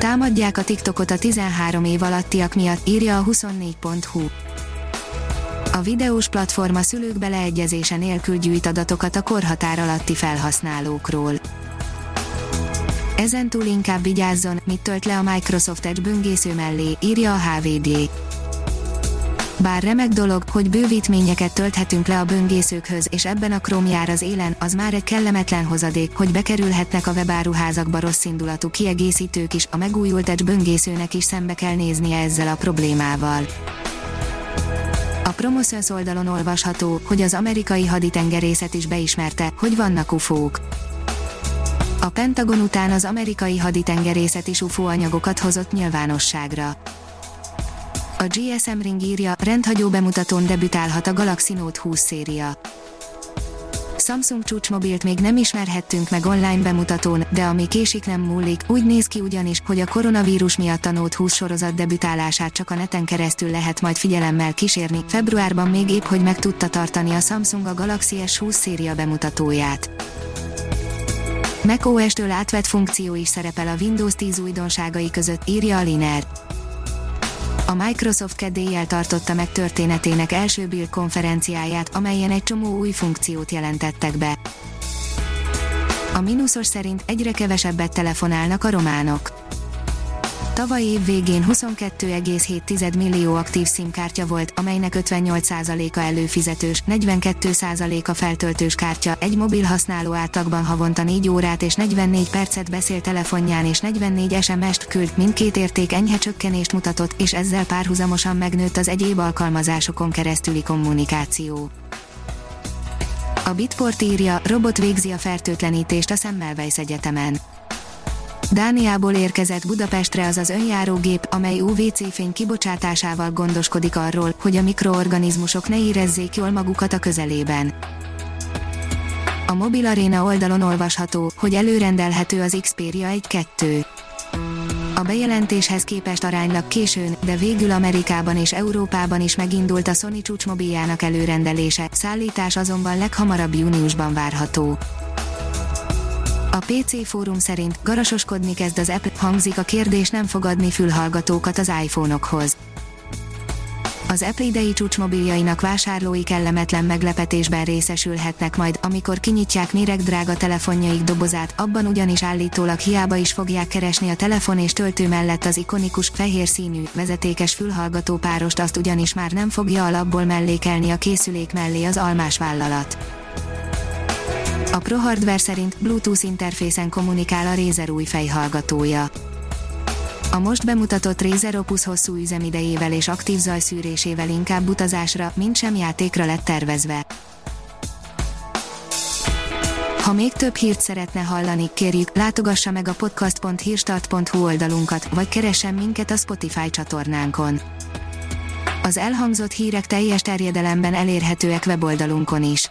Támadják a TikTokot a 13 év alattiak miatt, írja a 24.hu. A videós platform a szülők beleegyezése nélkül gyűjt adatokat a korhatár alatti felhasználókról. Ezentúl inkább vigyázzon, mit tölt le a Microsoft Edge böngésző mellé, írja a HVD. Bár remek dolog, hogy bővítményeket tölthetünk le a böngészőkhöz, és ebben a Chrome jár az élen, az már egy kellemetlen hozadék, hogy bekerülhetnek a webáruházakba rosszindulatú kiegészítők is, a megújult Edge böngészőnek is szembe kell néznie ezzel a problémával. A Promotions oldalon olvasható, hogy az amerikai haditengerészet is beismerte, hogy vannak ufók. A Pentagon után az amerikai haditengerészet is UFO anyagokat hozott nyilvánosságra. A GSM Ring írja, rendhagyó bemutatón debütálhat a Galaxy Note 20 széria. Samsung csúcsmobilt még nem ismerhettünk meg online bemutatón, de ami késik nem múlik, úgy néz ki ugyanis, hogy a koronavírus miatt a Note 20 sorozat debütálását csak a neten keresztül lehet majd figyelemmel kísérni. Februárban még épp hogy meg tudta tartani a Samsung a Galaxy S20 széria bemutatóját. macOS-től átvett funkció is szerepel a Windows 10 újdonságai között, írja a Liner a Microsoft kedélyel tartotta meg történetének első Build konferenciáját, amelyen egy csomó új funkciót jelentettek be. A mínuszos szerint egyre kevesebbet telefonálnak a románok. Tavaly év végén 22,7 millió aktív SIM-kártya volt, amelynek 58%-a előfizetős, 42%-a feltöltős kártya, egy mobil használó átlagban havonta 4 órát és 44 percet beszél telefonján és 44 SMS-t küld, mindkét érték enyhe csökkenést mutatott, és ezzel párhuzamosan megnőtt az egyéb alkalmazásokon keresztüli kommunikáció. A Bitport írja, robot végzi a fertőtlenítést a Semmelweis Egyetemen Dániából érkezett Budapestre az az önjárógép, amely UVC fény kibocsátásával gondoskodik arról, hogy a mikroorganizmusok ne érezzék jól magukat a közelében. A Mobil Arena oldalon olvasható, hogy előrendelhető az Xperia 1-2. A bejelentéshez képest aránylag későn, de végül Amerikában és Európában is megindult a Sony csúcsmobiljának előrendelése, szállítás azonban leghamarabb júniusban várható. A PC fórum szerint garasoskodni kezd az Apple, hangzik a kérdés nem fogadni fülhallgatókat az iPhone-okhoz. Az Apple idei csúcsmobiljainak vásárlói kellemetlen meglepetésben részesülhetnek majd, amikor kinyitják méregdrága telefonjaik dobozát, abban ugyanis állítólag hiába is fogják keresni a telefon és töltő mellett az ikonikus, fehér színű, vezetékes fülhallgató párost azt ugyanis már nem fogja alapból mellékelni a készülék mellé az almás vállalat. A Pro Hardware szerint Bluetooth interfészen kommunikál a Razer új fejhallgatója. A most bemutatott Razer Opus hosszú üzemidejével és aktív zajszűrésével inkább utazásra, mint sem játékra lett tervezve. Ha még több hírt szeretne hallani, kérjük, látogassa meg a podcast.hírstart.hu oldalunkat, vagy keressen minket a Spotify csatornánkon. Az elhangzott hírek teljes terjedelemben elérhetőek weboldalunkon is.